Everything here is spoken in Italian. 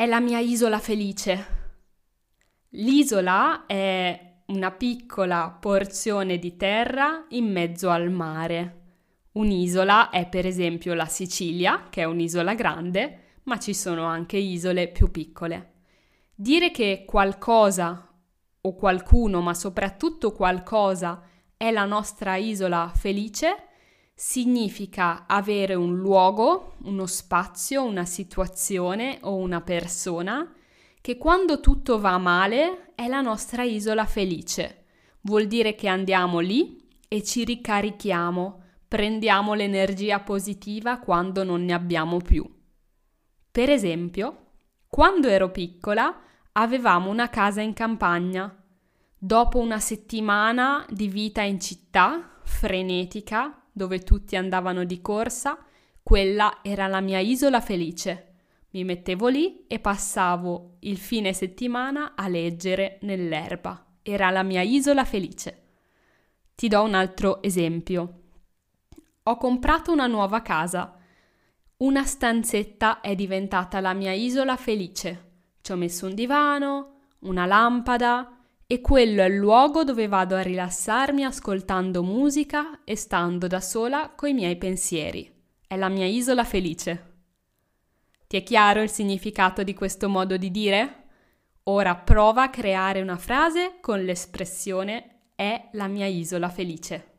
È la mia isola felice. L'isola è una piccola porzione di terra in mezzo al mare. Un'isola è per esempio la Sicilia, che è un'isola grande, ma ci sono anche isole più piccole. Dire che qualcosa o qualcuno, ma soprattutto qualcosa, è la nostra isola felice significa avere un luogo, uno spazio, una situazione o una persona che quando tutto va male è la nostra isola felice. Vuol dire che andiamo lì e ci ricarichiamo, prendiamo l'energia positiva quando non ne abbiamo più. Per esempio, quando ero piccola avevamo una casa in campagna. Dopo una settimana di vita in città, frenetica, dove tutti andavano di corsa, quella era la mia isola felice. Mi mettevo lì e passavo il fine settimana a leggere nell'erba. Era la mia isola felice. Ti do un altro esempio. Ho comprato una nuova casa. Una stanzetta è diventata la mia isola felice. Ci ho messo un divano, una lampada e quello è il luogo dove vado a rilassarmi ascoltando musica e stando da sola coi miei pensieri. È la mia isola felice. Ti è chiaro il significato di questo modo di dire? Ora prova a creare una frase con l'espressione è la mia isola felice.